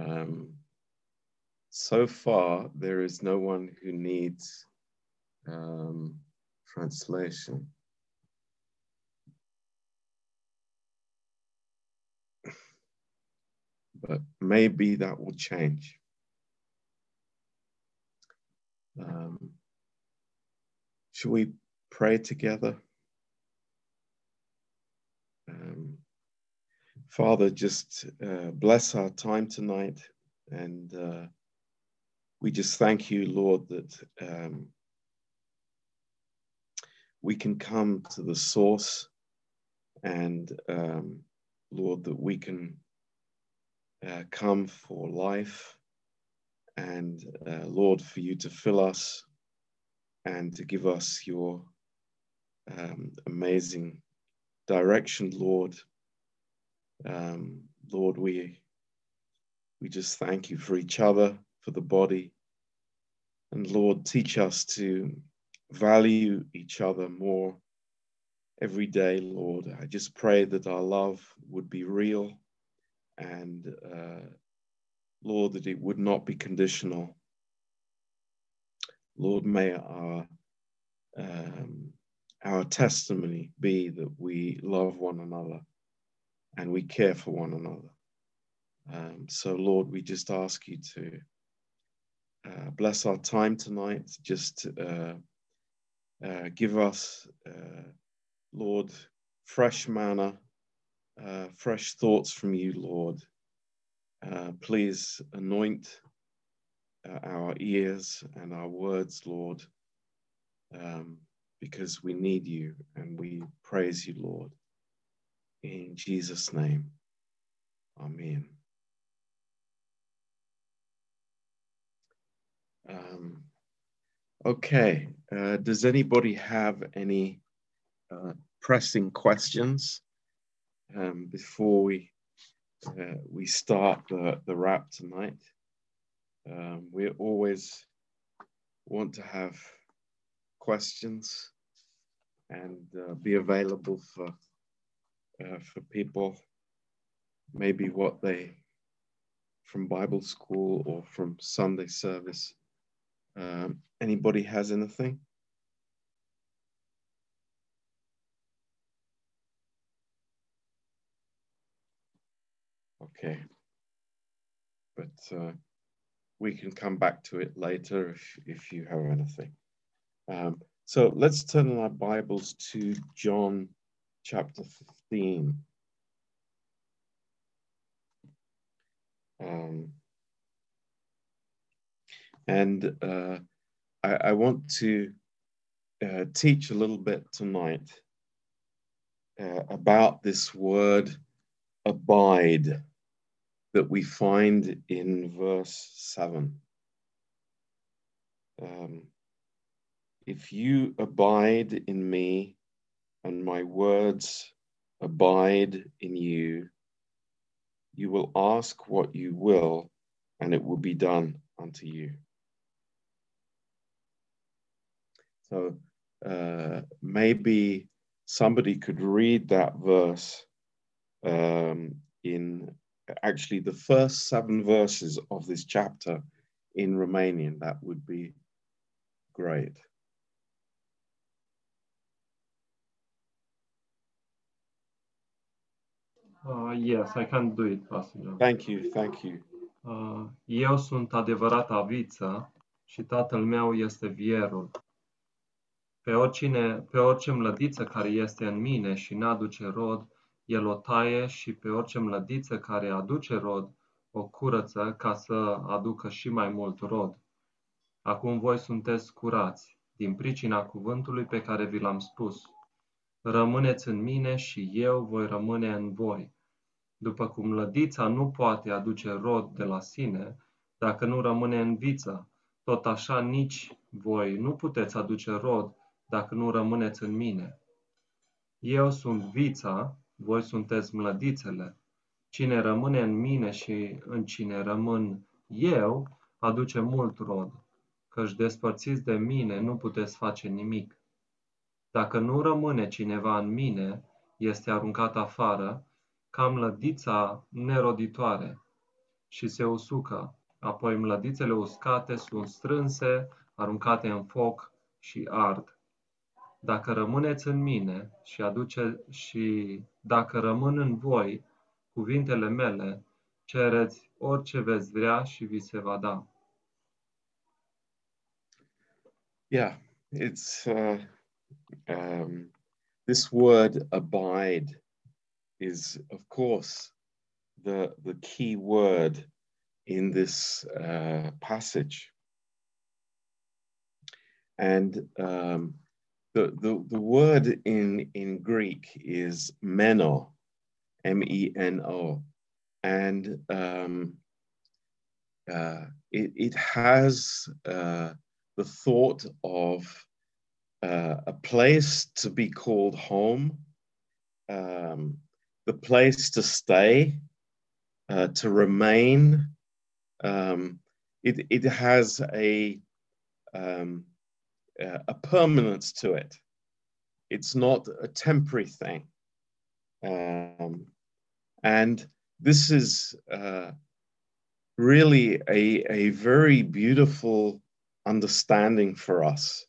Um, so far, there is no one who needs um, translation. But maybe that will change. Um, should we pray together? Father, just uh, bless our time tonight. And uh, we just thank you, Lord, that um, we can come to the source and, um, Lord, that we can uh, come for life and, uh, Lord, for you to fill us and to give us your um, amazing direction, Lord. Um, Lord, we we just thank you for each other, for the body. And Lord, teach us to value each other more every day, Lord. I just pray that our love would be real and, uh, Lord, that it would not be conditional. Lord, may our um, our testimony be that we love one another and we care for one another. Um, so, Lord, we just ask you to uh, bless our time tonight. Just uh, uh, give us, uh, Lord, fresh manna, uh, fresh thoughts from you, Lord. Uh, please anoint our ears and our words, Lord. Um, because we need you and we praise you, Lord. In Jesus' name, Amen. Um, okay, uh, does anybody have any uh, pressing questions um, before we uh, we start the, the wrap tonight? Um, we always want to have questions and uh, be available for uh, for people maybe what they from bible school or from sunday service um, anybody has anything? Okay. But uh, we can come back to it later if, if you have anything. Um, so let's turn our Bibles to John chapter 15. Um, and uh, I, I, want to uh, teach a little bit tonight uh, about this word abide that we find in verse 7. Um, if you abide in me and my words abide in you, you will ask what you will, and it will be done unto you. So uh, maybe somebody could read that verse um, in actually the first seven verses of this chapter in Romanian. That would be great. Uh, yes, I can do it, Pastor Thank you, thank you. Uh, eu sunt adevărata viță și tatăl meu este vierul. Pe, oricine, pe orice mlădiță care este în mine și n-aduce rod, el o taie și pe orice mlădiță care aduce rod, o curăță ca să aducă și mai mult rod. Acum voi sunteți curați, din pricina cuvântului pe care vi l-am spus. Rămâneți în mine și eu voi rămâne în voi. După cum lădița nu poate aduce rod de la sine, dacă nu rămâne în viță, tot așa nici voi nu puteți aduce rod dacă nu rămâneți în mine. Eu sunt vița, voi sunteți mlădițele. Cine rămâne în mine și în cine rămân eu, aduce mult rod, căci despărțiți de mine nu puteți face nimic. Dacă nu rămâne cineva în mine, este aruncat afară, ca mlădița neroditoare. și se usucă. Apoi mlădițele uscate sunt strânse, aruncate în foc și ard. Dacă rămâneți în mine și, aduce, și dacă rămân în voi cuvintele mele, cereți orice veți vrea și vi se va da. Yeah, it's uh, um, this word abide is, of course, the the key word in this uh, passage. And um, the, the, the word in, in Greek is meno, M E N O. And um, uh, it, it has uh, the thought of uh, a place to be called home, um, the place to stay, uh, to remain. Um, it, it has a, um, a permanence to it. It's not a temporary thing. Um, and this is uh, really a, a very beautiful understanding for us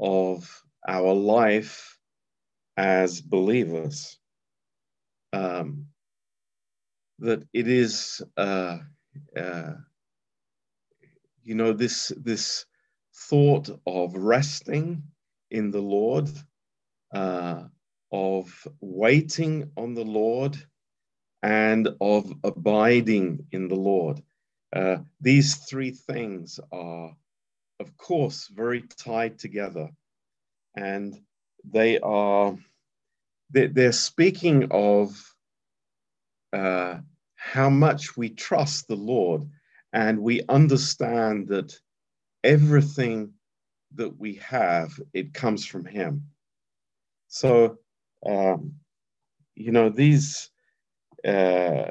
of our life as believers. Um, that it is, uh, uh, you know, this this thought of resting in the Lord, uh, of waiting on the Lord, and of abiding in the Lord. Uh, these three things are, of course, very tied together, and they are they're speaking of uh, how much we trust the Lord and we understand that everything that we have, it comes from Him. So, um, you know, these uh,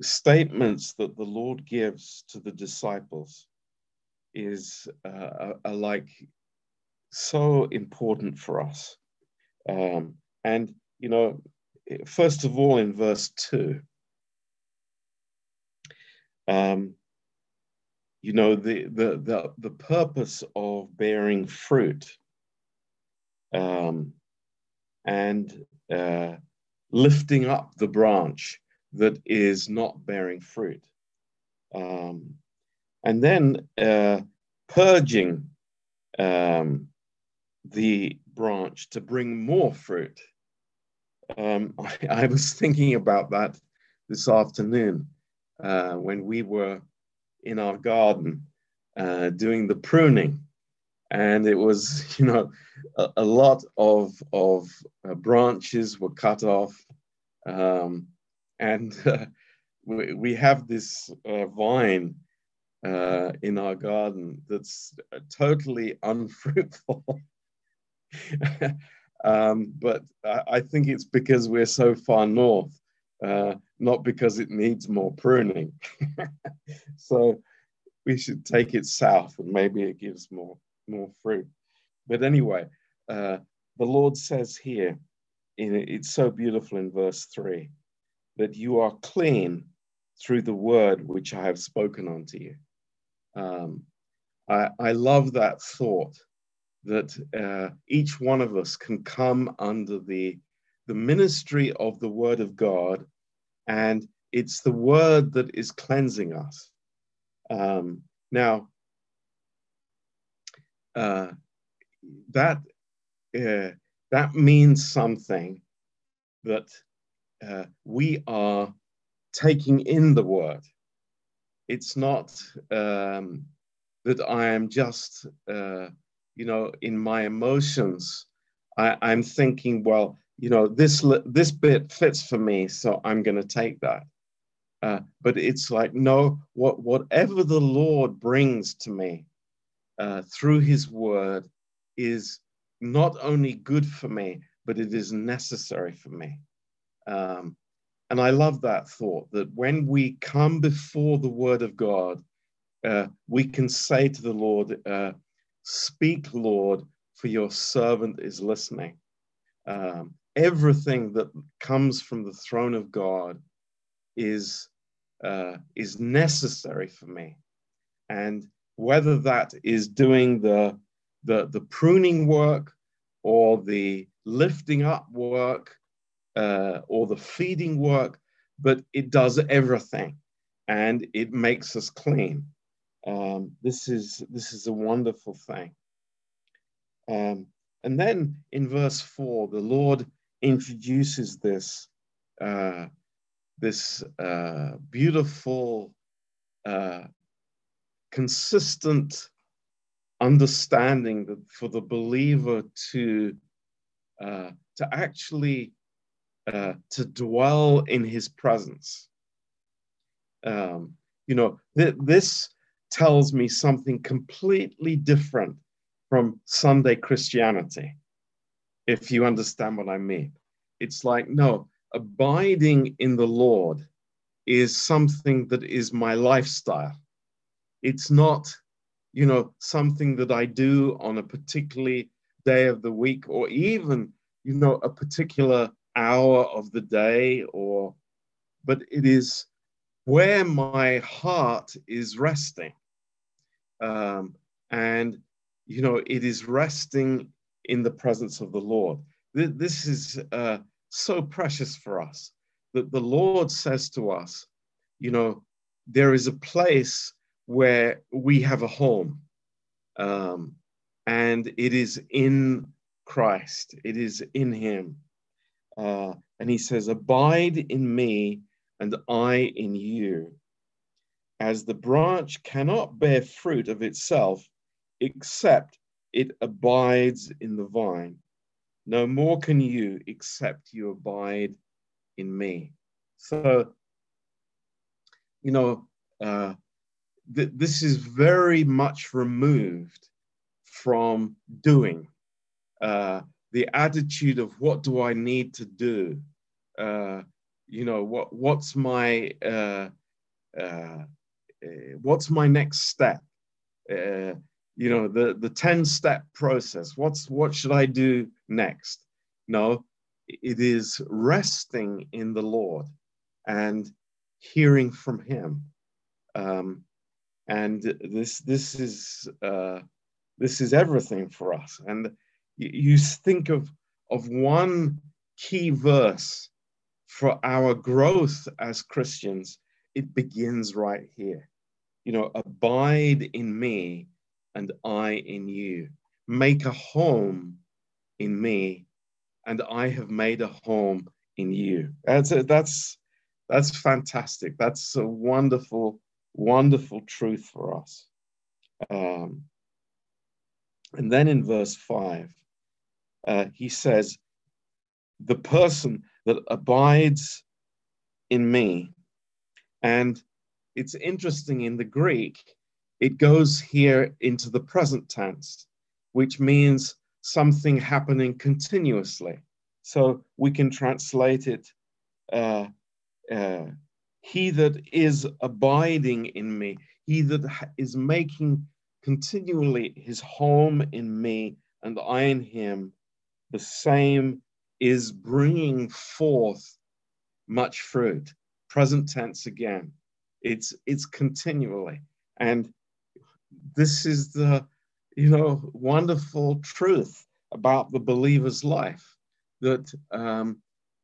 statements that the Lord gives to the disciples is uh, are like so important for us. Um, and, you know, first of all, in verse 2, um, you know, the, the, the, the purpose of bearing fruit um, and uh, lifting up the branch that is not bearing fruit. Um, and then uh, purging um, the branch to bring more fruit. Um, I, I, was thinking about that this afternoon uh, when we were in our garden uh, doing the pruning. And it was, you know, a, a lot of, of uh, branches were cut off. Um, and uh, we, we have this uh, vine uh, in our garden that's totally unfruitful. um, but I, I, think it's because we're so far north, uh, not because it needs more pruning. so we should take it south and maybe it gives more, more fruit. But anyway, uh, the Lord says here, in, it's so beautiful in verse 3 that you are clean through the word which I have spoken unto you. Um, I, I, love that thought that uh, each one of us can come under the, the ministry of the word of God, and it's the word that is cleansing us. Um, now, uh, that uh, that means something that uh, we are taking in the word. It's not um, that I am just, uh, you know, in my emotions. I, I'm thinking, well, you know, this this bit fits for me, so I'm going to take that. Uh, but it's like, no, what, whatever the Lord brings to me uh, through his word is not only good for me, but it is necessary for me. Um, and I love that thought that when we come before the word of God, uh, we can say to the Lord, uh, Speak, Lord, for your servant is listening. Um, everything that comes from the throne of God is uh, is necessary for me. And whether that is doing the, the, the pruning work or the lifting up work uh, or the feeding work, but it does everything and it makes us clean. Um, this is this is a wonderful thing. Um, and then in verse four, the Lord introduces this uh, this uh, beautiful, uh, consistent understanding that for the believer to uh, to actually uh, to dwell in His presence. Um, you know, th- this tells me something completely different from Sunday Christianity, if you understand what I mean. It's like, no, abiding in the Lord is something that is my lifestyle. It's not, you know, something that I do on a particularly day of the week or even, you know, a particular hour of the day or, but it is where my heart is resting. Um, and, you know, it is resting in the presence of the Lord. This is uh, so precious for us that the Lord says to us, you know, there is a place where we have a home, um, and it is in Christ, it is in Him. Uh, and He says, Abide in me, and I in you. As the branch cannot bear fruit of itself except it abides in the vine no more can you except you abide in me. So, you know, uh, th- this is very much removed from doing. Uh, the attitude of what do I need to do? Uh, you know, what what's my uh, uh, uh, what's my next step? you know the the 10 step process what's what should i do next no it is resting in the lord and hearing from him um, and this this is uh, this is everything for us and you, think of of one key verse for our growth as christians it begins right here you know abide in me and I in you. Make a home in me, and I have made a home in you. That's a, that's that's fantastic. That's a wonderful, wonderful truth for us. Um, and then in verse five, uh, he says, "The person that abides in me," and it's interesting in the Greek it goes here into the present tense, which means something happening continuously. So we can translate it uh, uh, He that is abiding in me, he that is making continually his home in me and I in him, the same is bringing forth much fruit. Present tense again. It's it's continually. And this is the you know wonderful truth about the believer's life that um,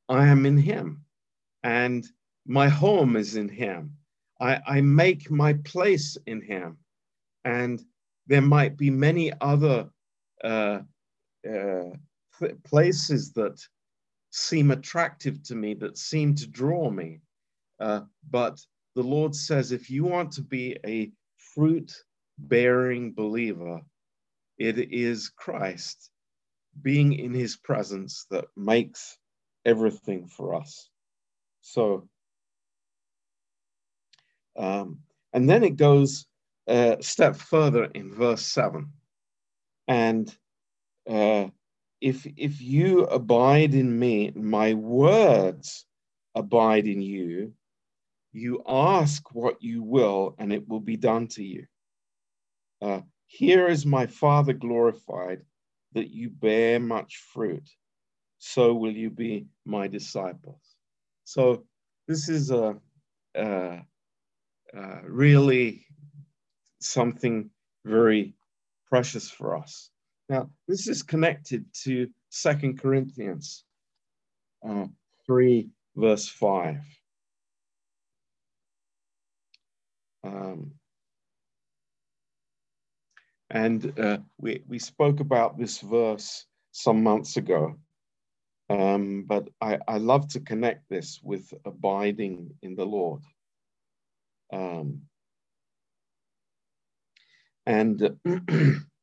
I am in Him and my home is in Him. I, I make my place in Him, and there might be many other uh, uh, places that seem attractive to me, that seem to draw me. Uh, but the Lord says, if you want to be a fruit bearing believer, it is Christ being in his presence that makes everything for us. So, um, and then it goes a step further in verse 7. And uh, if, if you abide in me, my words abide in you, you ask what you will, and it will be done to you. Uh, here is my Father glorified, that you bear much fruit. So will you be my disciples. So this is a, a, uh, really something very precious for us. Now, this is connected to Second Corinthians uh, 3, verse 5. Um, and uh, we, we spoke about this verse some months ago, um, but I, I love to connect this with abiding in the Lord. Um, and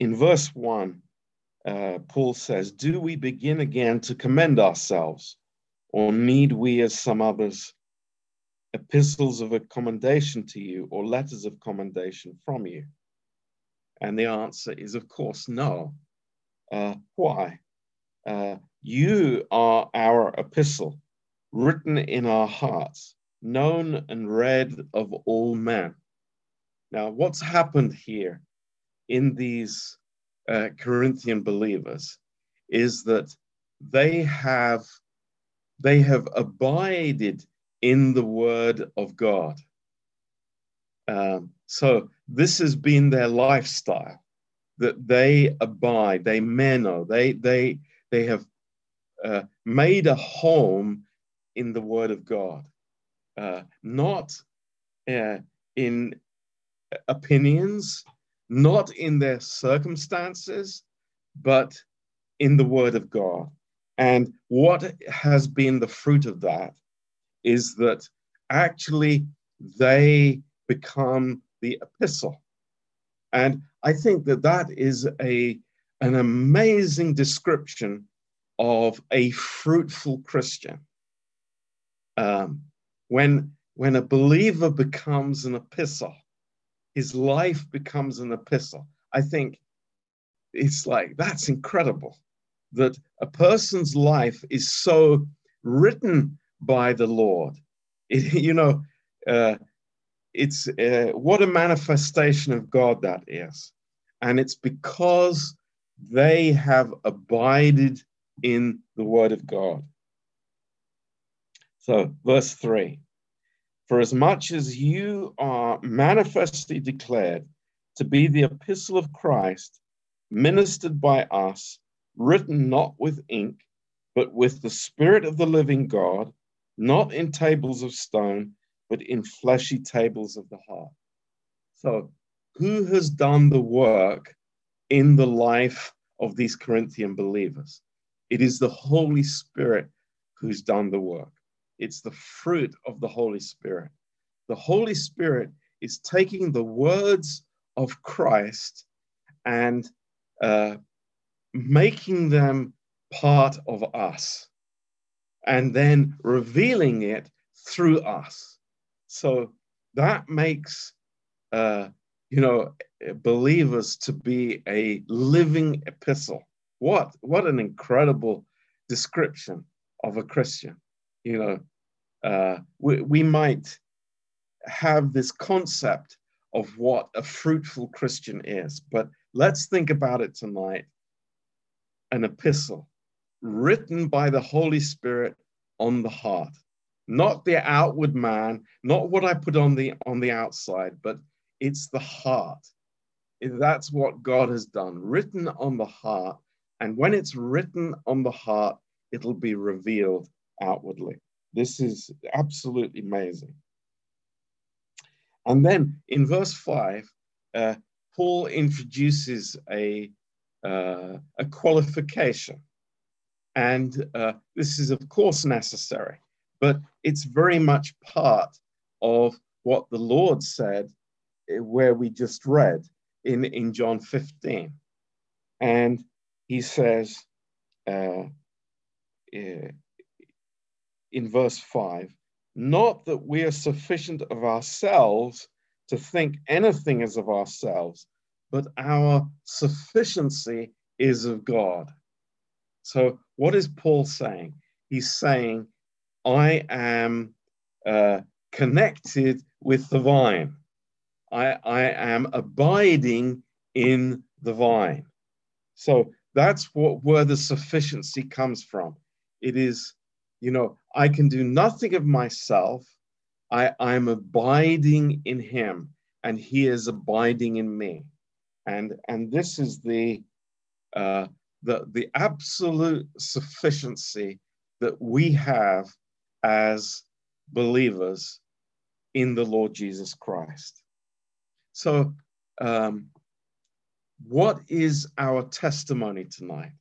in verse 1, uh, Paul says, Do we begin again to commend ourselves, or need we, as some others, epistles of commendation to you or letters of commendation from you? And the answer is, of course, no. Uh, why? Uh, you are our epistle, written in our hearts, known and read of all men. Now, what's happened here in these uh, Corinthian believers is that they have they have abided in the word of God. Um, so this has been their lifestyle that they abide, they meno, they they they have uh, made a home in the word of God, uh, not uh, in opinions, not in their circumstances, but in the word of God. And what has been the fruit of that is that actually they become the epistle. And I think that that is a, an amazing description of a fruitful Christian. Um, when, when a believer becomes an epistle, his life becomes an epistle. I think it's like that's incredible that a person's life is so written by the Lord. It, you know, uh, it's uh, what a manifestation of God that is. And it's because they have abided in the word of God. So, verse 3 For as much as you are manifestly declared to be the epistle of Christ, ministered by us, written not with ink, but with the Spirit of the living God, not in tables of stone, but in fleshy tables of the heart. So, who has done the work in the life of these Corinthian believers? It is the Holy Spirit who's done the work. It's the fruit of the Holy Spirit. The Holy Spirit is taking the words of Christ and uh, making them part of us and then revealing it through us. So that makes, uh, you know, believers to be a living epistle. What what an incredible description of a Christian. You know, uh, we, we might have this concept of what a fruitful Christian is, but let's think about it tonight. An epistle written by the Holy Spirit on the heart not the outward man, not what I put on the on the outside, but it's the heart. That's what God has done, written on the heart. And when it's written on the heart, it'll be revealed outwardly. This is absolutely amazing. And then in verse 5, uh, Paul introduces a, uh, a qualification. And uh, this is, of course, necessary but it's very much part of what the Lord said, eh, where we just read in, in John 15. And he says uh, eh, in verse 5 not that we are sufficient of ourselves to think anything as of ourselves, but our sufficiency is of God. So, what is Paul saying? He's saying I am uh, connected with the vine. I, I am abiding in the vine. So that's what where the sufficiency comes from. It is, you know, I can do nothing of myself. I, I'm abiding in him and he is abiding in me. And, and this is the, uh, the, the absolute sufficiency that we have as believers in the Lord Jesus Christ. So, um, what is our testimony tonight?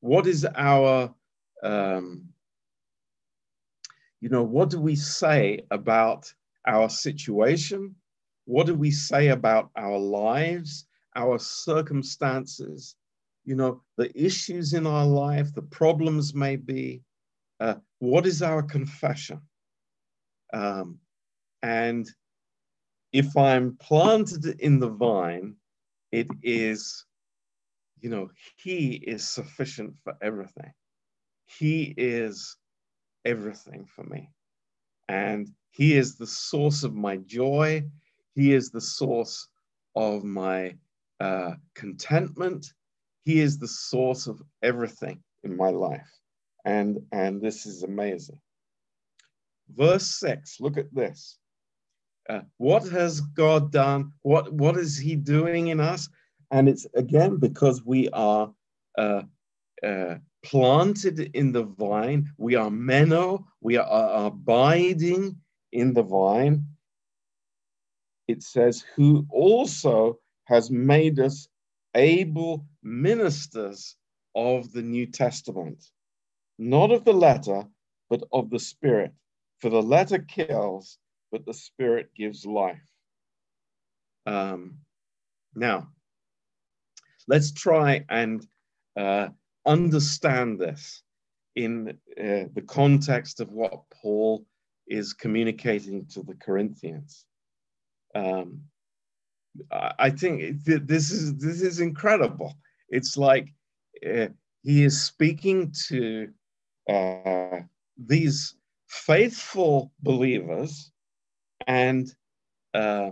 What is our, um, you know, what do we say about our situation? What do we say about our lives, our circumstances? You know, the issues in our life, the problems may be. Uh, what is our confession? Um, and if I'm planted in the vine, it is, you know, He is sufficient for everything. He is everything for me. And He is the source of my joy. He is the source of my uh, contentment. He is the source of everything in my life. And, and this is amazing. Verse 6, look at this. Uh, what has God done? What, what is He doing in us? And it's again because we are uh, uh, planted in the vine, we are meno, we are abiding in the vine. It says, who also has made us able ministers of the New Testament, not of the letter, but of the Spirit. For the letter kills, but the Spirit gives life. Um, now, let's try and uh, understand this in uh, the context of what Paul is communicating to the Corinthians. Um, I think this is this is incredible. It's like uh, he is speaking to uh, these faithful believers and uh,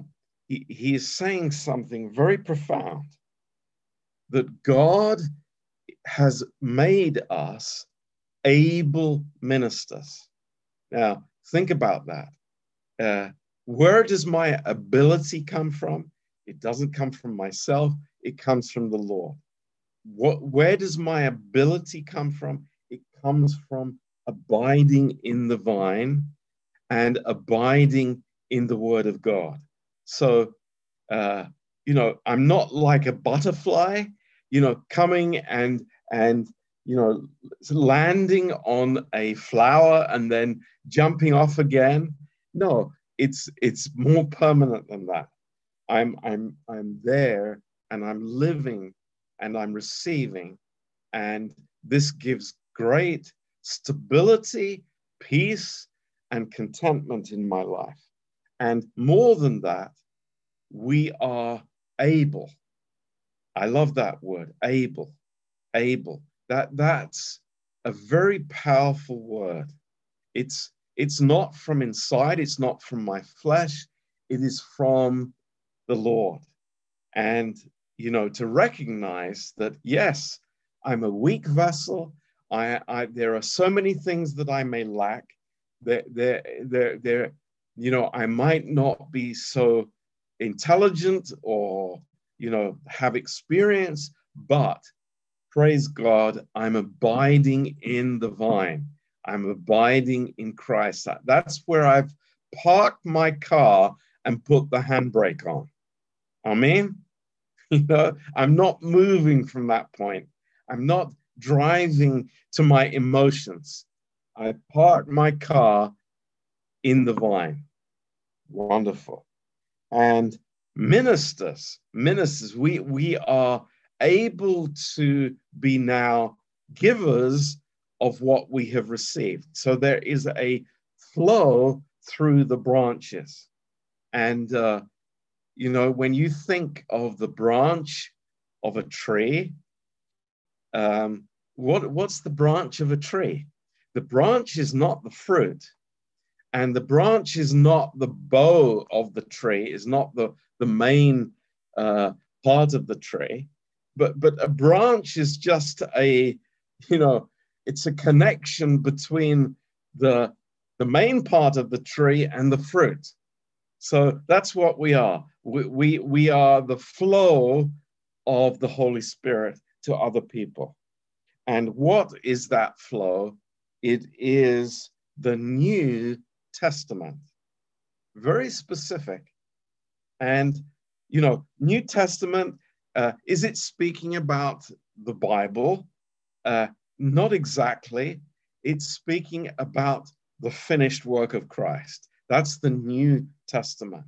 he, he is saying something very profound that God has made us able ministers. Now, think about that. Uh, where does my ability come from? It doesn't come from myself, it comes from the Lord. What, where does my ability come from? It comes from abiding in the vine and abiding in the Word of God. So, uh, you know, I'm not like a butterfly, you know, coming and and you know landing on a flower and then jumping off again. No, it's it's more permanent than that. I'm I'm I'm there and I'm living and I'm receiving, and this gives great stability, peace, and contentment in my life. And more than that, we are able. I love that word, able, able. That that's a very powerful word. It's it's not from inside, it's not from my flesh, it is from the Lord. And you know, to recognize that yes, I'm a weak vessel. I, I there are so many things that I may lack. There, there, there, there you know, I might not be so intelligent or, you know, have experience, but praise God, I'm abiding in the vine. I'm abiding in Christ. That's where I've parked my car and put the handbrake on. Amen. You know, I'm not moving from that point. I'm not driving to my emotions. I parked my car in the vine. Wonderful. And ministers, ministers, we, we are able to be now givers of what we have received. So there is a flow through the branches. And, uh, you know, when you think of the branch of a tree, um, what, what's the branch of a tree? The branch is not the fruit and the branch is not the bough of the tree is not the the main uh, part of the tree but but a branch is just a you know it's a connection between the the main part of the tree and the fruit. So that's what we are. We, we, we are the flow of the Holy Spirit to other people. And what is that flow? It is the New Testament. Very specific. And, you know, New Testament, uh, is it speaking about the Bible? Uh, not exactly. It's speaking about the finished work of Christ. That's the New Testament.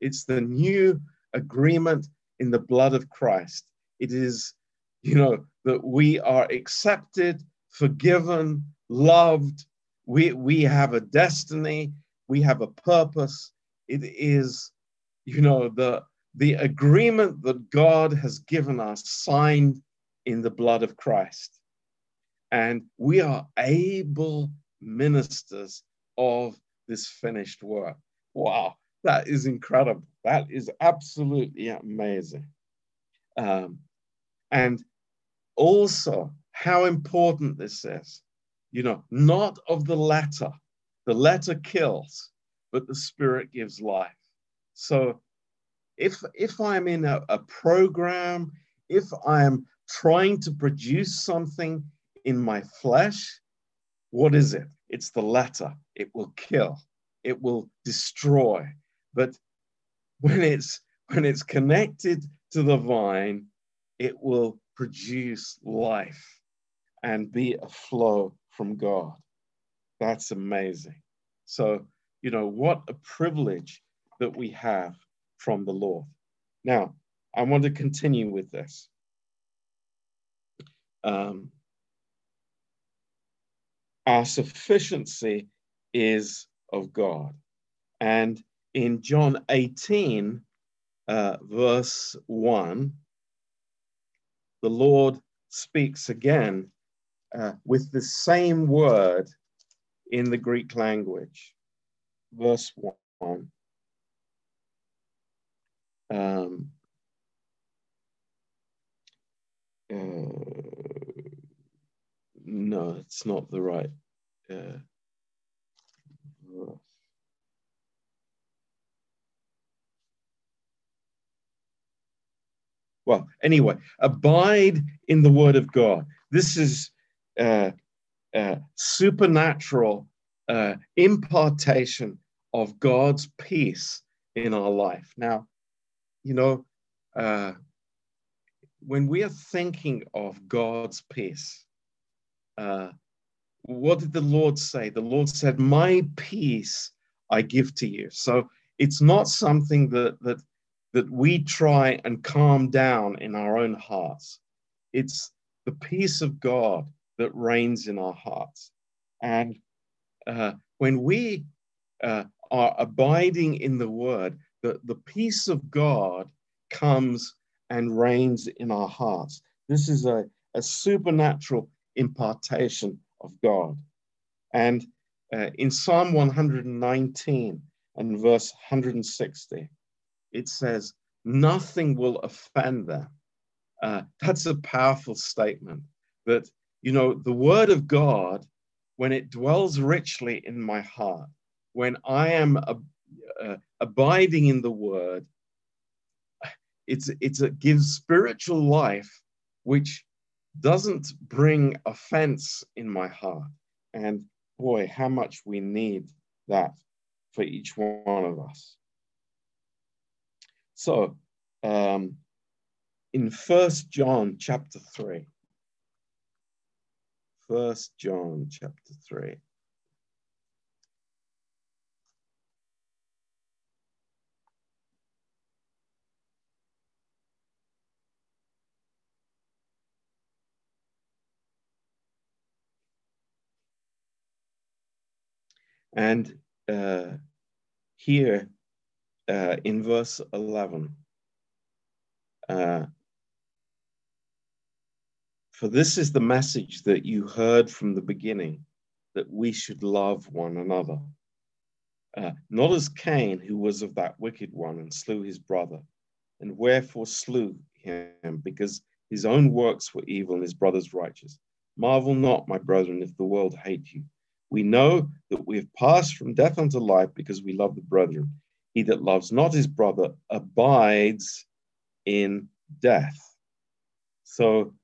It's the new agreement in the blood of Christ. It is, you know, that we are accepted, forgiven, loved. We, we have a destiny, we have a purpose. It is, you know, the, the agreement that God has given us signed in the blood of Christ. And we are able ministers of this finished work. Wow, that is incredible. That is absolutely amazing. Um, and also, how important this is. You know, not of the letter. The letter kills, but the spirit gives life. So if if I'm in a, a program, if I'm trying to produce something in my flesh, what is it? It's the latter It will kill. It will destroy. But when it's when it's connected to the vine, it will produce life and be a flow from God. That's amazing. So, you know, what a privilege that we have from the Lord. Now, I want to continue with this. Um, our sufficiency is of God. And in John 18, uh, verse 1, the Lord speaks again uh, with the same word in the Greek language. Verse 1. Um, uh, no, it's not the right. Uh, well, anyway, abide in the word of God. This is uh, uh, supernatural uh, impartation of God's peace in our life. Now, you know, uh, when we are thinking of God's peace, uh, what did the Lord say? The Lord said, My peace I give to you. So it's not something that, that, that we try and calm down in our own hearts. It's the peace of God that reigns in our hearts. And uh, when we uh, are abiding in the word, the, the peace of God comes and reigns in our hearts. This is a, a supernatural impartation of God. And uh, in Psalm 119 and verse 160, it says, Nothing will offend them. Uh, that's a powerful statement that, you know, the word of God, when it dwells richly in my heart, when I am uh, abiding in the word, it's, it's, it gives spiritual life, which doesn't bring offense in my heart. And boy, how much we need that for each one of us. So, um, in First John chapter 3, First John chapter 3. And uh, here uh, in verse 11, uh, for this is the message that you heard from the beginning, that we should love one another. Uh, not as Cain, who was of that wicked one and slew his brother, and wherefore slew him, because his own works were evil and his brother's righteous. Marvel not, my brethren, if the world hate you. We know that we have passed from death unto life because we love the brethren. He that loves not his brother abides in death. So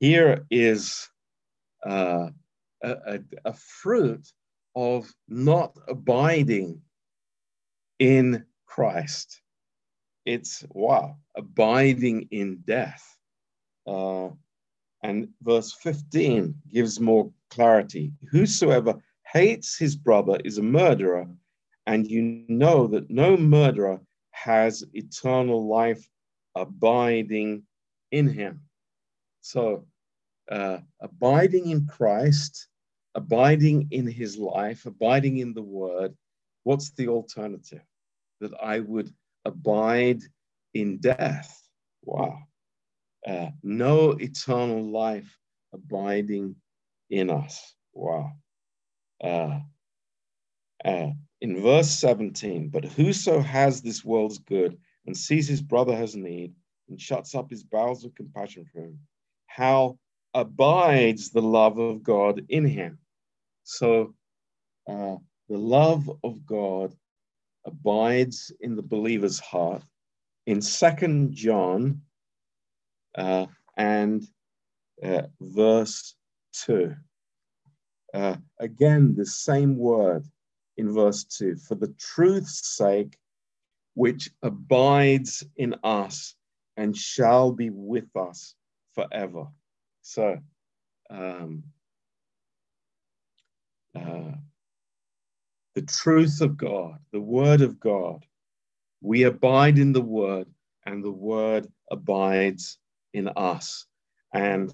here is uh, a, a, a fruit of not abiding in Christ. It's wow, abiding in death. Uh, and verse 15 gives more clarity. Whosoever hates his brother is a murderer, and you know that no murderer has eternal life abiding in him. So, uh, abiding in Christ, abiding in his life, abiding in the word, what's the alternative? That I would abide in death. Wow. Uh, no eternal life abiding in us. Wow. Uh, uh, in verse 17, but whoso has this world's good and sees his brother has need and shuts up his bowels of compassion for him, how abides the love of God in him? So uh, the love of God abides in the believer's heart. In Second John uh, and uh, verse 2. Uh, again, the same word in verse 2 for the truth's sake, which abides in us and shall be with us forever. So, um, uh, the truth of God, the word of God, we abide in the word, and the word abides in us. And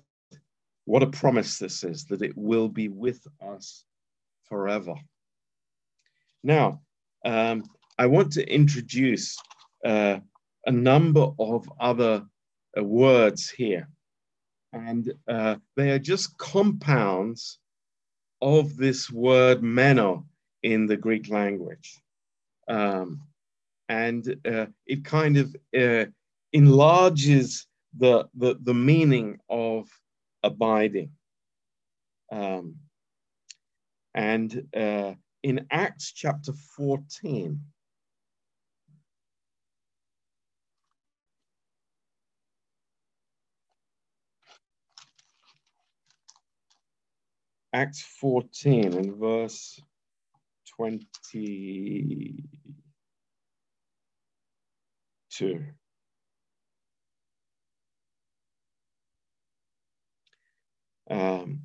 what a promise this is that it will be with us forever. Now, um, I want to introduce uh, a number of other uh, words here, and uh, they are just compounds of this word meno in the Greek language. Um, and uh, it kind of uh, enlarges the, the, the meaning of abiding. Um, and uh, in Acts chapter 14, Acts 14 and verse 22. Um,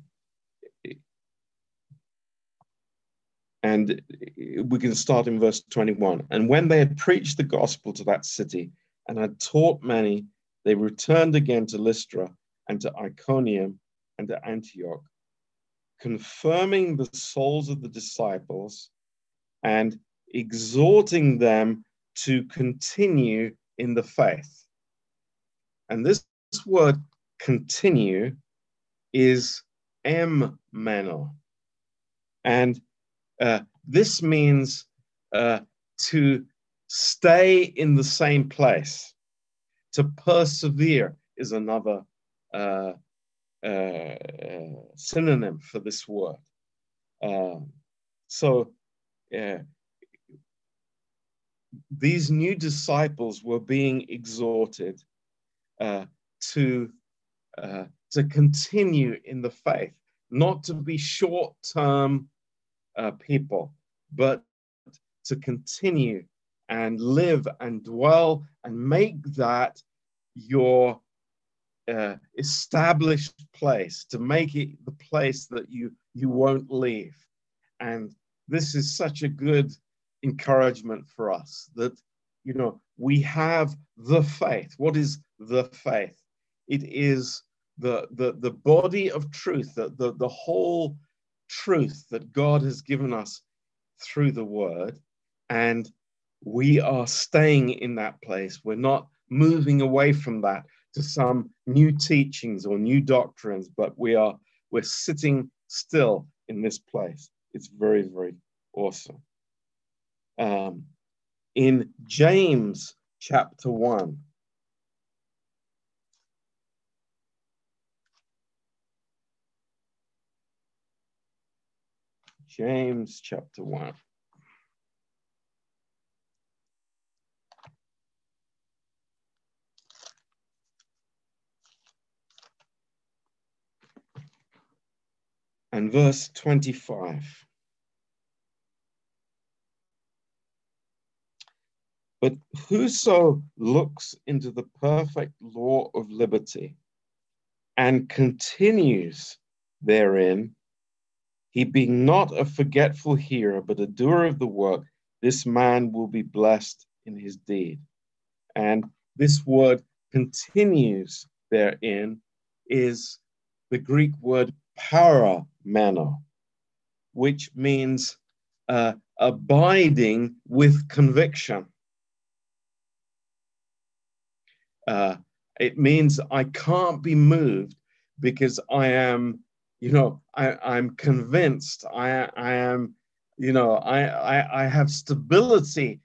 and we can start in verse 21. And when they had preached the gospel to that city and had taught many, they returned again to Lystra and to Iconium and to Antioch, confirming the souls of the disciples and exhorting them to continue in the faith. And this word continue is emmeno. And uh, this means uh, to stay in the same place. To persevere is another uh, uh synonym for this word. Um, so uh, these new disciples were being exhorted uh, to to continue in the faith, not to be short term uh, people, but to continue and live and dwell and make that your uh, established place, to make it the place that you, you won't leave. And this is such a good encouragement for us that, you know, we have the faith. What is the faith? It is the, the, the body of truth, the, the, the whole truth that God has given us through the word. And we are staying in that place. We're not moving away from that to some new teachings or new doctrines, but we are we're sitting still in this place. It's very, very awesome. Um, in James chapter 1, James chapter 1. And verse 25. But whoso looks into the perfect law of liberty and continues therein, he being not a forgetful hearer, but a doer of the work, this man will be blessed in his deed. And this word continues therein is the Greek word parameno, which means uh, abiding with conviction. Uh, it means I can't be moved because I am you know, I, I'm convinced, I, I am, you know, I, I, I have stability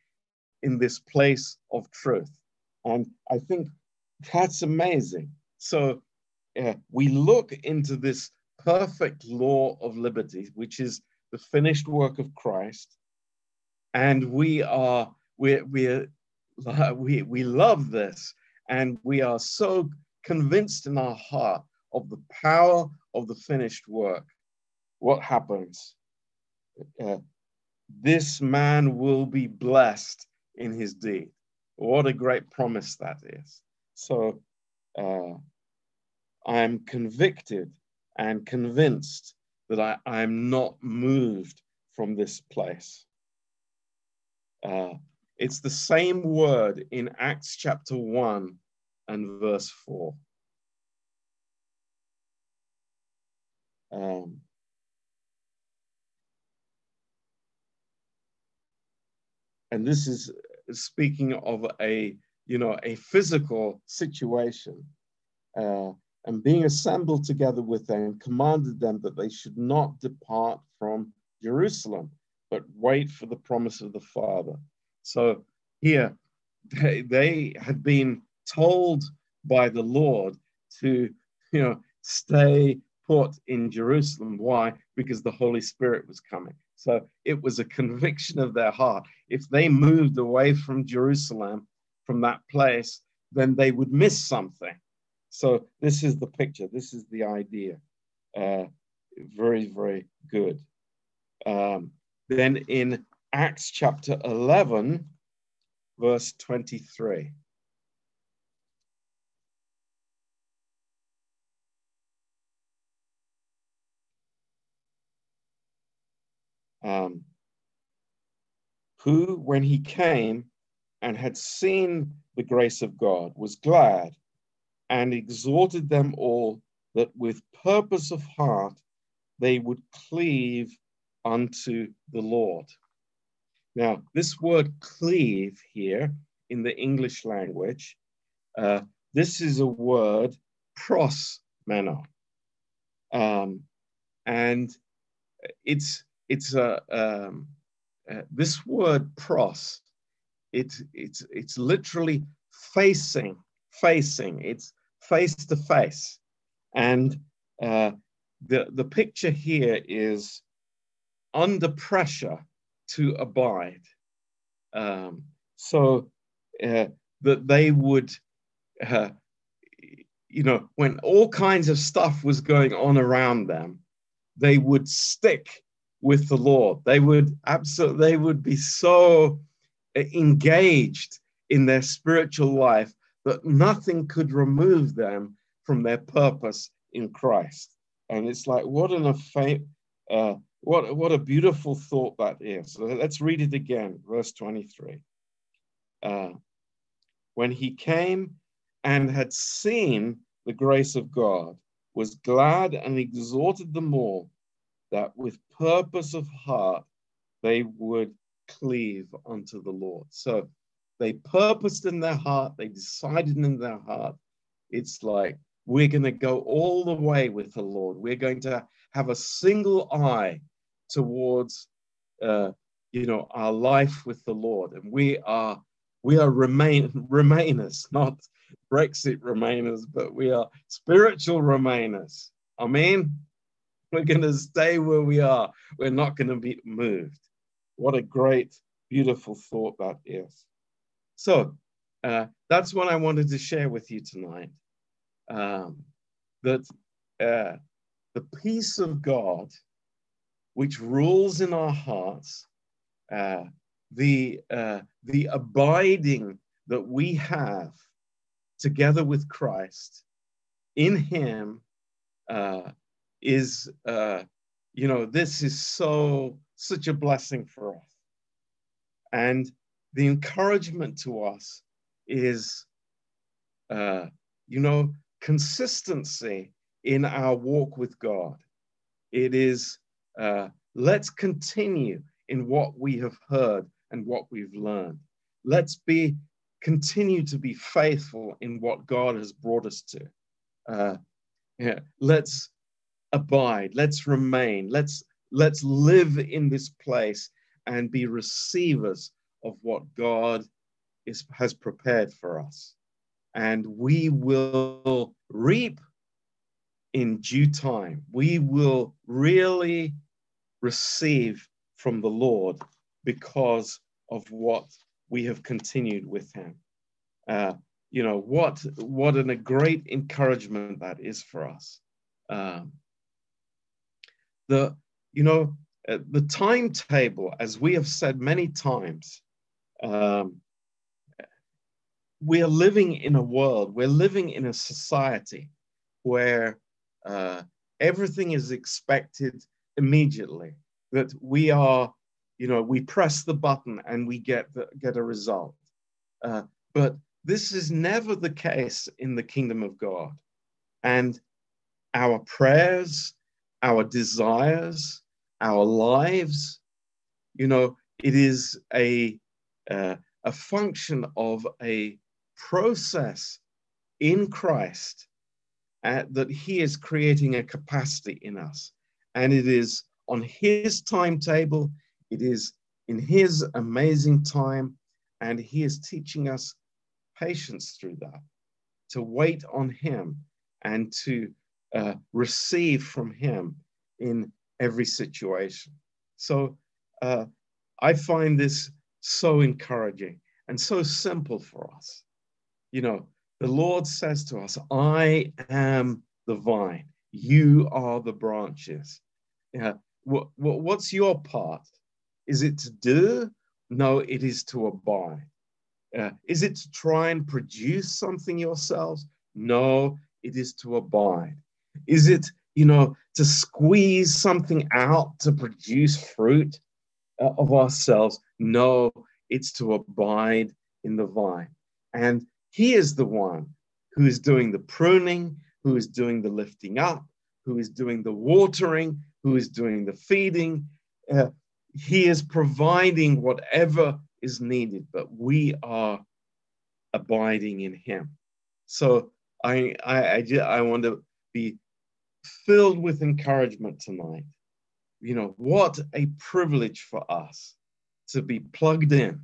in this place of truth. And I think that's amazing. So we look into this perfect law of liberty, which is the finished work of Christ, and we are we we we we love this, and we are so convinced in our heart of the power of the finished work, what happens? Uh, this man will be blessed in his deed. What a great promise that is. So uh, I'm convicted and convinced that I, I'm not moved from this place. Uh, it's the same word in Acts chapter 1 and verse 4. Um, and this is speaking of a you know a physical situation uh, and being assembled together with them commanded them that they should not depart from jerusalem but wait for the promise of the father. So here they, they had been told by the lord to you know stay put in Jerusalem. Why? Because the Holy Spirit was coming. So it was a conviction of their heart. If they moved away from Jerusalem, from that place, then they would miss something. So this is the picture. This is the idea. Uh, very, very good. Um, then in Acts chapter 11, verse 23. Um, who, when he came and had seen the grace of God, was glad and exhorted them all that with purpose of heart they would cleave unto the Lord. Now, this word cleave here in the English language, uh, this is a word pros meno. Um, and it's it's a um, uh, this word pros. It's it's it's literally facing, facing. It's face to face, and uh, the the picture here is under pressure to abide. Um, so uh, that they would, uh, you know, when all kinds of stuff was going on around them, they would stick with the Lord. They would absolutely, they would be so engaged in their spiritual life that nothing could remove them from their purpose in Christ. And it's like, what an uh, what, what a beautiful thought that is. Let's read it again, verse 23. Uh, when he came and had seen the grace of God, was glad and exhorted them all that with purpose of heart they would cleave unto the Lord. So they purposed in their heart, they decided in their heart, it's like, we're going to go all the way with the Lord. We're going to have a single eye towards, uh, you know, our life with the Lord. And we are, we are remain, remainers, not Brexit remainers, but we are spiritual remainers. Amen. We're going to stay where we are. We're not going to be moved. What a great, beautiful thought that is. So uh, that's what I wanted to share with you tonight. Um, that uh, the peace of God, which rules in our hearts, uh, the, uh, the abiding that we have together with Christ in Him uh, is, uh, you know, this is so, such a blessing for us. And the encouragement to us is, uh, you know, consistency in our walk with God. It is, uh, let's continue in what we have heard and what we've learned. Let's be continue to be faithful in what God has brought us to. Uh, yeah, let's abide. Let's remain. Let's let's live in this place and be receivers of what God is, has prepared for us. And we will reap in due time. We will really receive from the Lord because of what we have continued with Him. Uh, you know what what an, a great encouragement that is for us. Um, the you know uh, the timetable, as we have said many times, um, we are living in a world, we're living in a society where uh, everything is expected immediately. That we are, you know, we press the button and we get the, get a result. Uh, but this is never the case in the kingdom of God, and our prayers, our desires, our lives, you know, it is a uh, a function of a process in Christ uh, that He is creating a capacity in us. And it is on His timetable, it is in His amazing time, and He is teaching us patience through that, to wait on Him and to uh, receive from Him in every situation. So uh, I find this so encouraging and so simple for us. You know, the Lord says to us, I am the vine, you are the branches. Yeah. What, what, what's your part? Is it to do? No, it is to abide. Uh, is it to try and produce something yourselves? No, it is to abide. Is it, you know, to squeeze something out to produce fruit uh, of ourselves? No, it's to abide in the vine. And he is the one who is doing the pruning, who is doing the lifting up, who is doing the watering, who is doing the feeding. Uh, he is providing whatever is needed, but we are abiding in him. So I, I, I, I want to be filled with encouragement tonight. You know, what a privilege for us to be plugged in,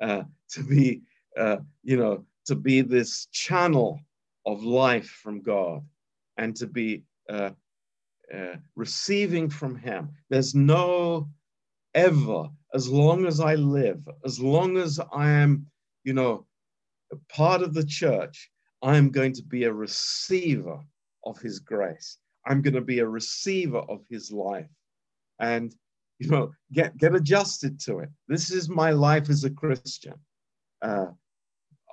uh, to be, uh, you know, to be this channel of life from God and to be uh, uh, receiving from Him. There's no ever, as long as I live, as long as I am, you know, part of the church, I am going to be a receiver of His grace. I'm going to be a receiver of His life. And you know, get get adjusted to it. This is my life as a Christian. Uh,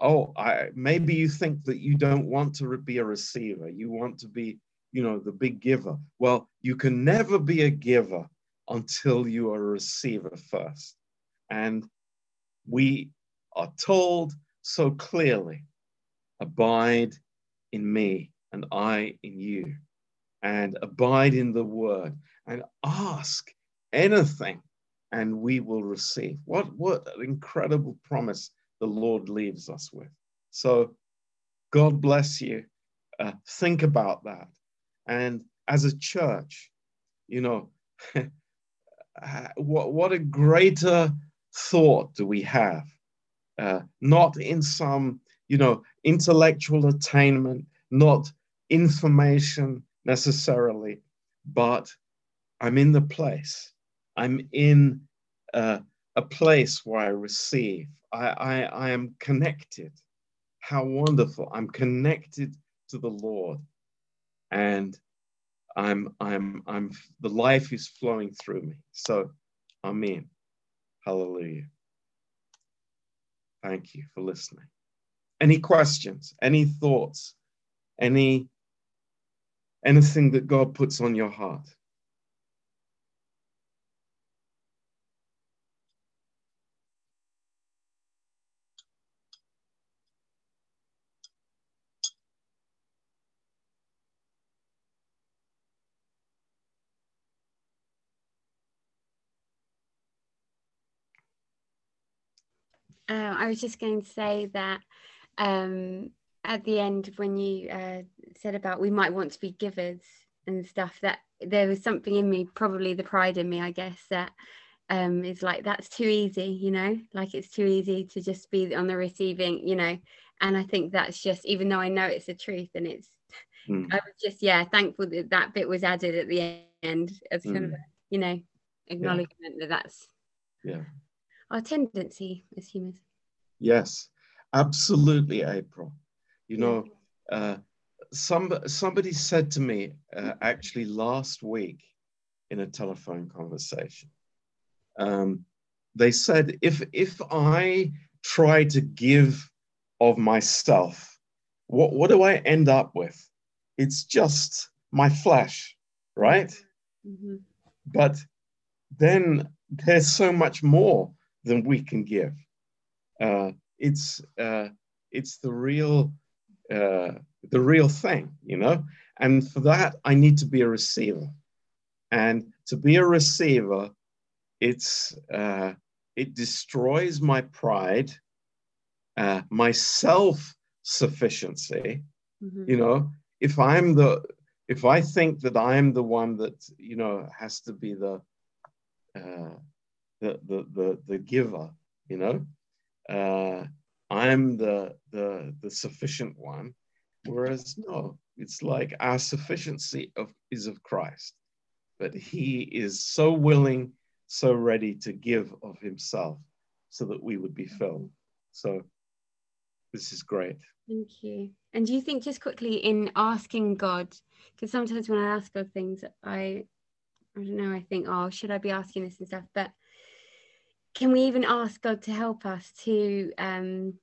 oh, I, maybe you think that you don't want to be a receiver. You want to be, you know, the big giver. Well, you can never be a giver until you are a receiver first. And we are told so clearly abide in me and I in you, and abide in the word, and ask anything and we will receive. What, what an incredible promise the Lord leaves us with. So, God bless you. Uh, think about that. And as a church, you know, what, what a greater thought do we have? Uh, not in some, you know, intellectual attainment, not information necessarily, but I'm in the place. I'm in uh, a place where I receive. I, I, I am connected. How wonderful. I'm connected to the Lord. And I'm, I'm, I'm, the life is flowing through me. So, Amen. Hallelujah. Thank you for listening. Any questions? Any thoughts? Any anything that God puts on your heart? Uh, I was just going to say that um, at the end, when you uh, said about we might want to be givers and stuff, that there was something in me, probably the pride in me, I guess, that um, is like that's too easy, you know, like it's too easy to just be on the receiving, you know. And I think that's just, even though I know it's the truth, and it's, mm. I was just, yeah, thankful that that bit was added at the end as kind mm. of, hmm. a, you know, acknowledgement yeah. that that's yeah our tendency as humans. Yes, absolutely, April. You know, uh, some, somebody said to me uh, actually last week in a telephone conversation, um, they said, if, if I try to give of myself, what, what do I end up with? It's just my flesh, right? Mm-hmm. But then there's so much more than we can give. Uh, it's uh, it's the real uh, the real thing, you know. And for that, I need to be a receiver. And to be a receiver, it's uh, it destroys my pride, uh, my self sufficiency. Mm-hmm. You know, if I'm the if I think that I'm the one that you know has to be the uh, the, the, the, the giver, you know. Uh, I'm the, the, the sufficient one. Whereas, no, it's like our sufficiency of, is of Christ. But he is so willing, so ready to give of himself so that we would be filled. So this is great. Thank you. And do you think just quickly in asking God, because sometimes when I ask God things, I I don't know, I think, oh, should I be asking this and stuff? But can we even ask God to help us to um,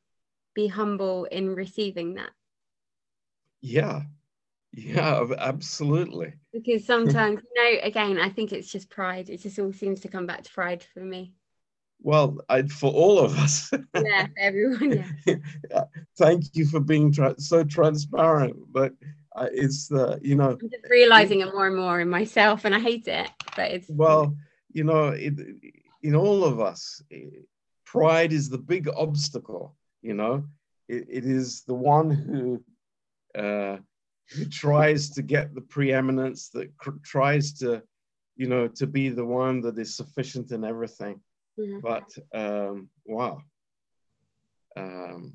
be humble in receiving that? Yeah, yeah, absolutely. Because sometimes, you know, again, I think it's just pride. It just all seems to come back to pride for me. Well, I, for all of us. yeah, everyone. Yeah. Thank you for being tra- so transparent. But uh, it's the, uh, you know, I'm just realizing it, it more and more in myself, and I hate it. But it's well, you know, it in all of us. Pride is the big obstacle, you know. it, it is the one who uh, who tries to get the preeminence, that cr- tries to, you know, to be the one that is sufficient in everything. Mm-hmm. But um, wow. Um,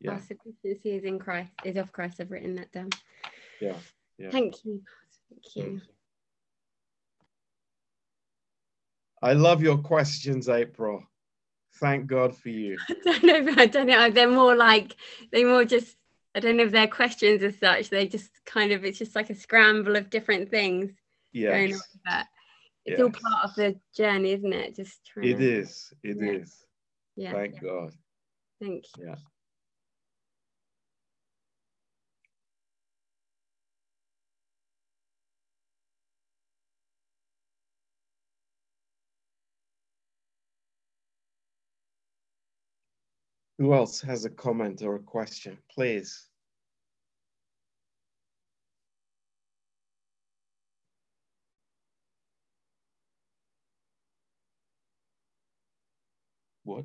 yeah. Our sufficiency is in Christ, is of Christ. I've written that down. Yeah. yeah. Thank you. Thank you. Mm. I love your questions, April. Thank God for you. I don't know. I don't know. They're more like they're more just. I don't know if they're questions as such. They just kind of. It's just like a scramble of different things yes. going on. But it's yes. all part of the journey, isn't it? Just trying. It to, is. It yeah. is. yeah. Thank yeah. God. Thank you. Yeah. Who else has a comment or a question? Please. What?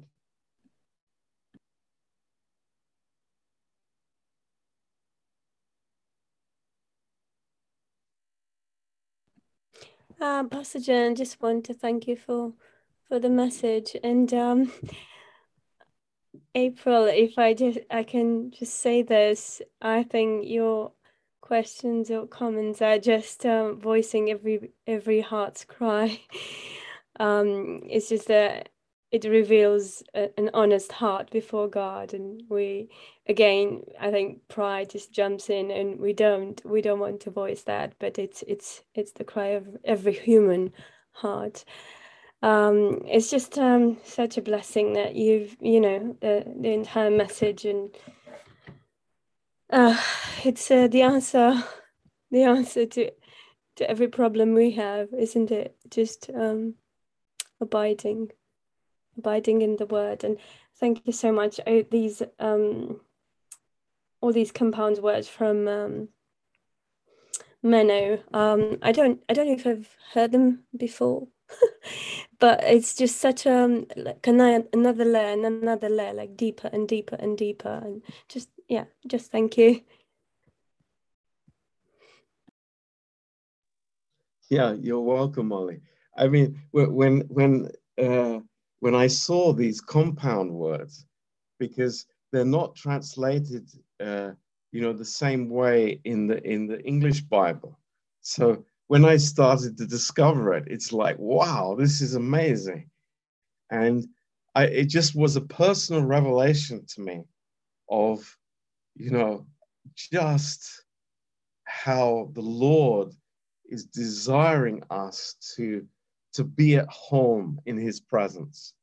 Uh, Pastor Jen, just want to thank you for for the message and um, April, if I just I can just say this, I think your questions or comments are just uh, voicing every every heart's cry. um, it's just that it reveals a, an honest heart before God, and we again, I think pride just jumps in, and we don't we don't want to voice that, but it's it's it's the cry of every human heart. Um, it's just um, such a blessing that you've you know the, the entire message and uh, it's uh, the answer the answer to to every problem we have isn't it? Just um, abiding abiding in the word. And thank you so much. I, these um, all these compound words from um, meno. Um, I don't I don't know if I've heard them before but it's just such a um, like another layer and another layer like deeper and deeper and deeper and just yeah just thank you. Yeah you're welcome molly. I mean when when uh, when i saw these compound words because they're not translated uh, you know the same way in the in the english bible. So when I started to discover it, it's like, wow, this is amazing. And I, it just was a personal revelation to me of, you know, just how the Lord is desiring us to, to be at home in his presence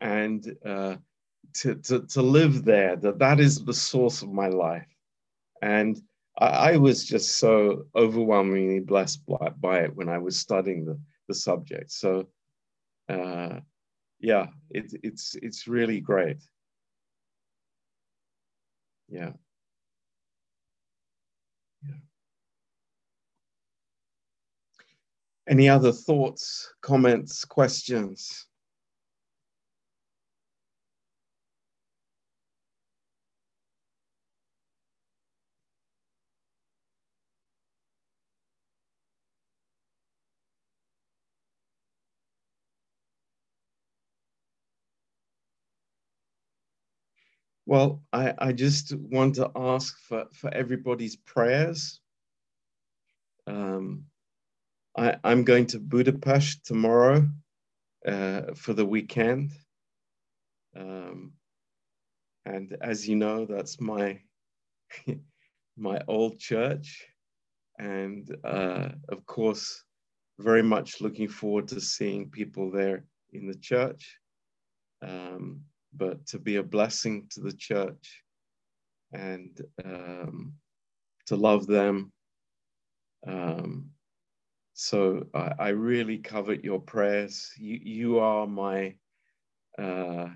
and uh, to, to, to live there, that that is the source of my life. And I, I was just so overwhelmingly blessed by, by, it when I was studying the, the subject. So, uh, yeah, it, it's it's really great. Yeah. Yeah. Any other thoughts, comments, questions? Well, I, I just want to ask for, for everybody's prayers. Um, I, I'm going to Budapest tomorrow uh, for the weekend. Um, and as you know, that's my my old church. And uh, of course, very much looking forward to seeing people there in the church. Um, but to be a blessing to the church and um, to love them. Um, so I, I, really covet your prayers. You, you are my, uh,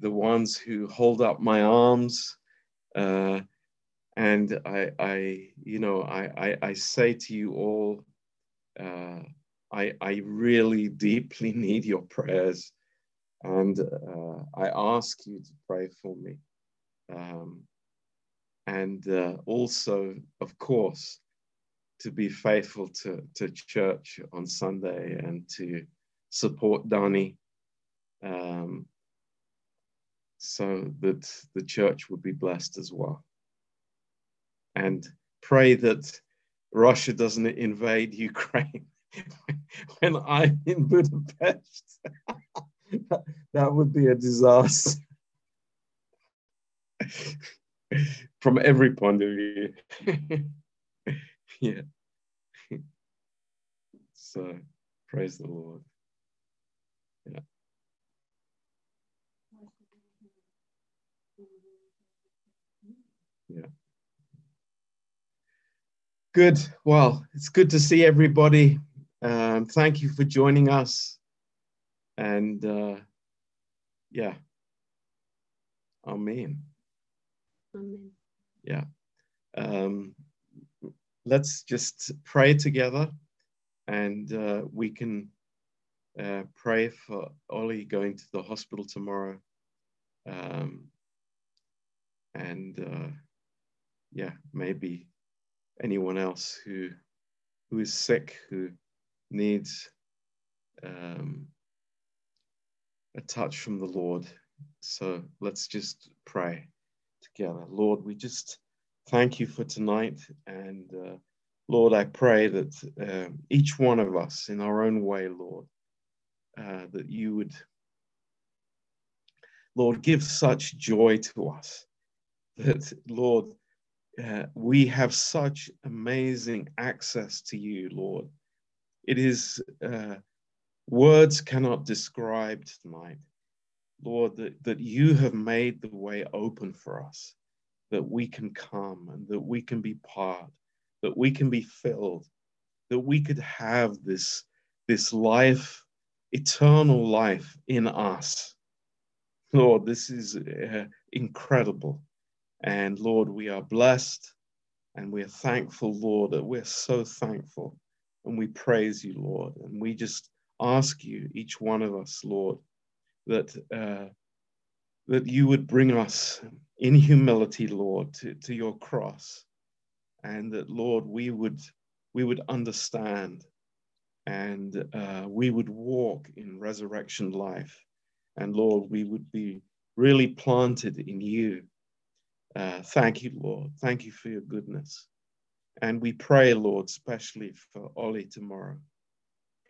the ones who hold up my arms. Uh, and I, I, you know, I, I, I say to you all, uh, I, I really deeply need your prayers. And uh, I ask you to pray for me. Um, and uh, also, of course, to be faithful to, to church on Sunday and to support Danny um, so that the church would be blessed as well. And pray that Russia doesn't invade Ukraine when I'm in Budapest. that would be a disaster from every point of view. yeah. So praise the Lord. Yeah. Yeah. Good. Well, it's good to see everybody. Um, thank you for joining us. And uh, yeah, Amen. Amen. Yeah. Um, let's just pray together and uh, we can uh, pray for Ollie going to the hospital tomorrow. Um, and uh, yeah, maybe anyone else who who is sick, who needs um, a touch from the Lord. So let's just pray together. Lord, we just thank you for tonight. And uh, Lord, I pray that uh, each one of us, in our own way, Lord, uh, that you would, Lord, give such joy to us that, Lord, uh, we have such amazing access to you, Lord. It is, uh, words cannot describe tonight, Lord, that, that you have made the way open for us, that we can come and that we can be part, that we can be filled, that we could have this, this life, eternal life in us. Lord, this is uh, incredible. And Lord, we are blessed and we are thankful, Lord, that we're so thankful. And we praise you, Lord. And we just ask you, each one of us, Lord, that, uh, that you would bring us in humility, Lord, to, to your cross. And that, Lord, we would, we would understand and uh, we would walk in resurrection life. And Lord, we would be really planted in you uh, thank you, Lord. Thank you for your goodness. And we pray, Lord, especially for Ollie tomorrow.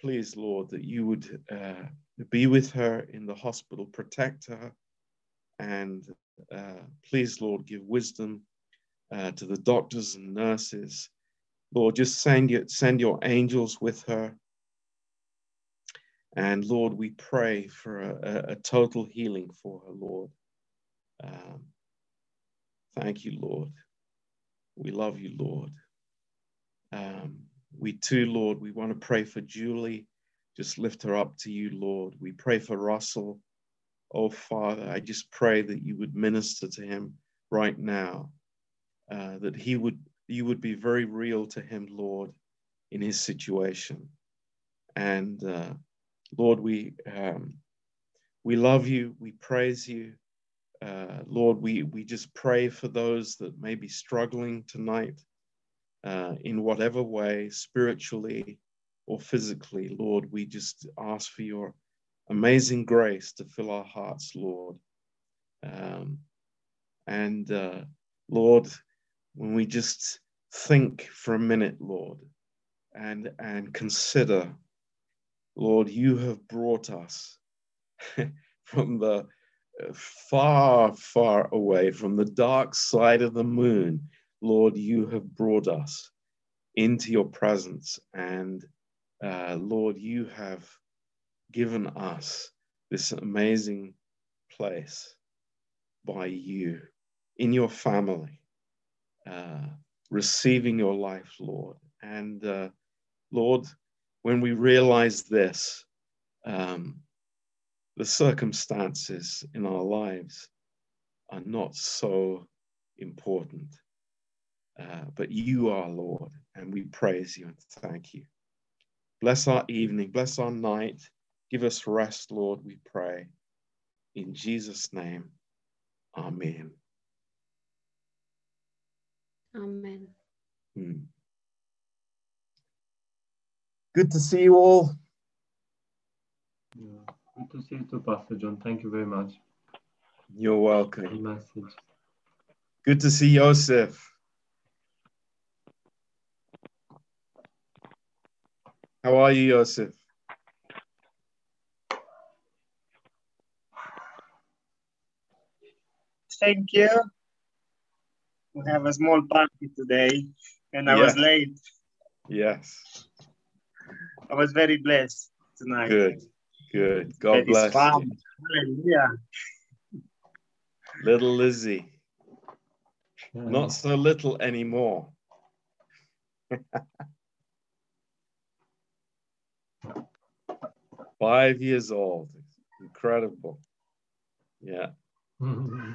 Please, Lord, that you would uh, be with her in the hospital, protect her, and uh, please, Lord, give wisdom uh, to the doctors and nurses. Lord, just send your, send your angels with her. And Lord, we pray for a, a total healing for her, Lord. Um, Thank you, Lord. We love you, Lord. Um, we too, Lord, we want to pray for Julie. Just lift her up to you, Lord. We pray for Russell. Oh, Father, I just pray that you would minister to him right now, uh, that he would, you would be very real to him, Lord, in his situation. And uh, Lord, we um, we love you. We praise you. Uh, Lord, we, we just pray for those that may be struggling tonight uh, in whatever way, spiritually or physically. Lord, we just ask for your amazing grace to fill our hearts, Lord. Um, and uh, Lord, when we just think for a minute, Lord, and, and consider, Lord, you have brought us from the far, far away from the dark side of the moon, Lord, you have brought us into your presence. And uh, Lord, you have given us this amazing place by you in your family, uh, receiving your life, Lord. And uh, Lord, when we realize this, um, the circumstances in our lives are not so important. Uh, but you are, Lord, and we praise you and thank you. Bless our evening, bless our night. Give us rest, Lord, we pray. In Jesus' name, Amen. Amen. Hmm. Good to see you all. Yeah. Good to see you too, Pastor John. Thank you very much. You're welcome. Good Message. Good to see Joseph. How are you, Joseph? Thank you. We have a small party today, and I was late. Yes. I was very blessed tonight. Good. Good. God bless you. Hallelujah. Little Lizzie. Hmm. Not so little anymore. Five years old. Incredible. Yeah. Mm-hmm.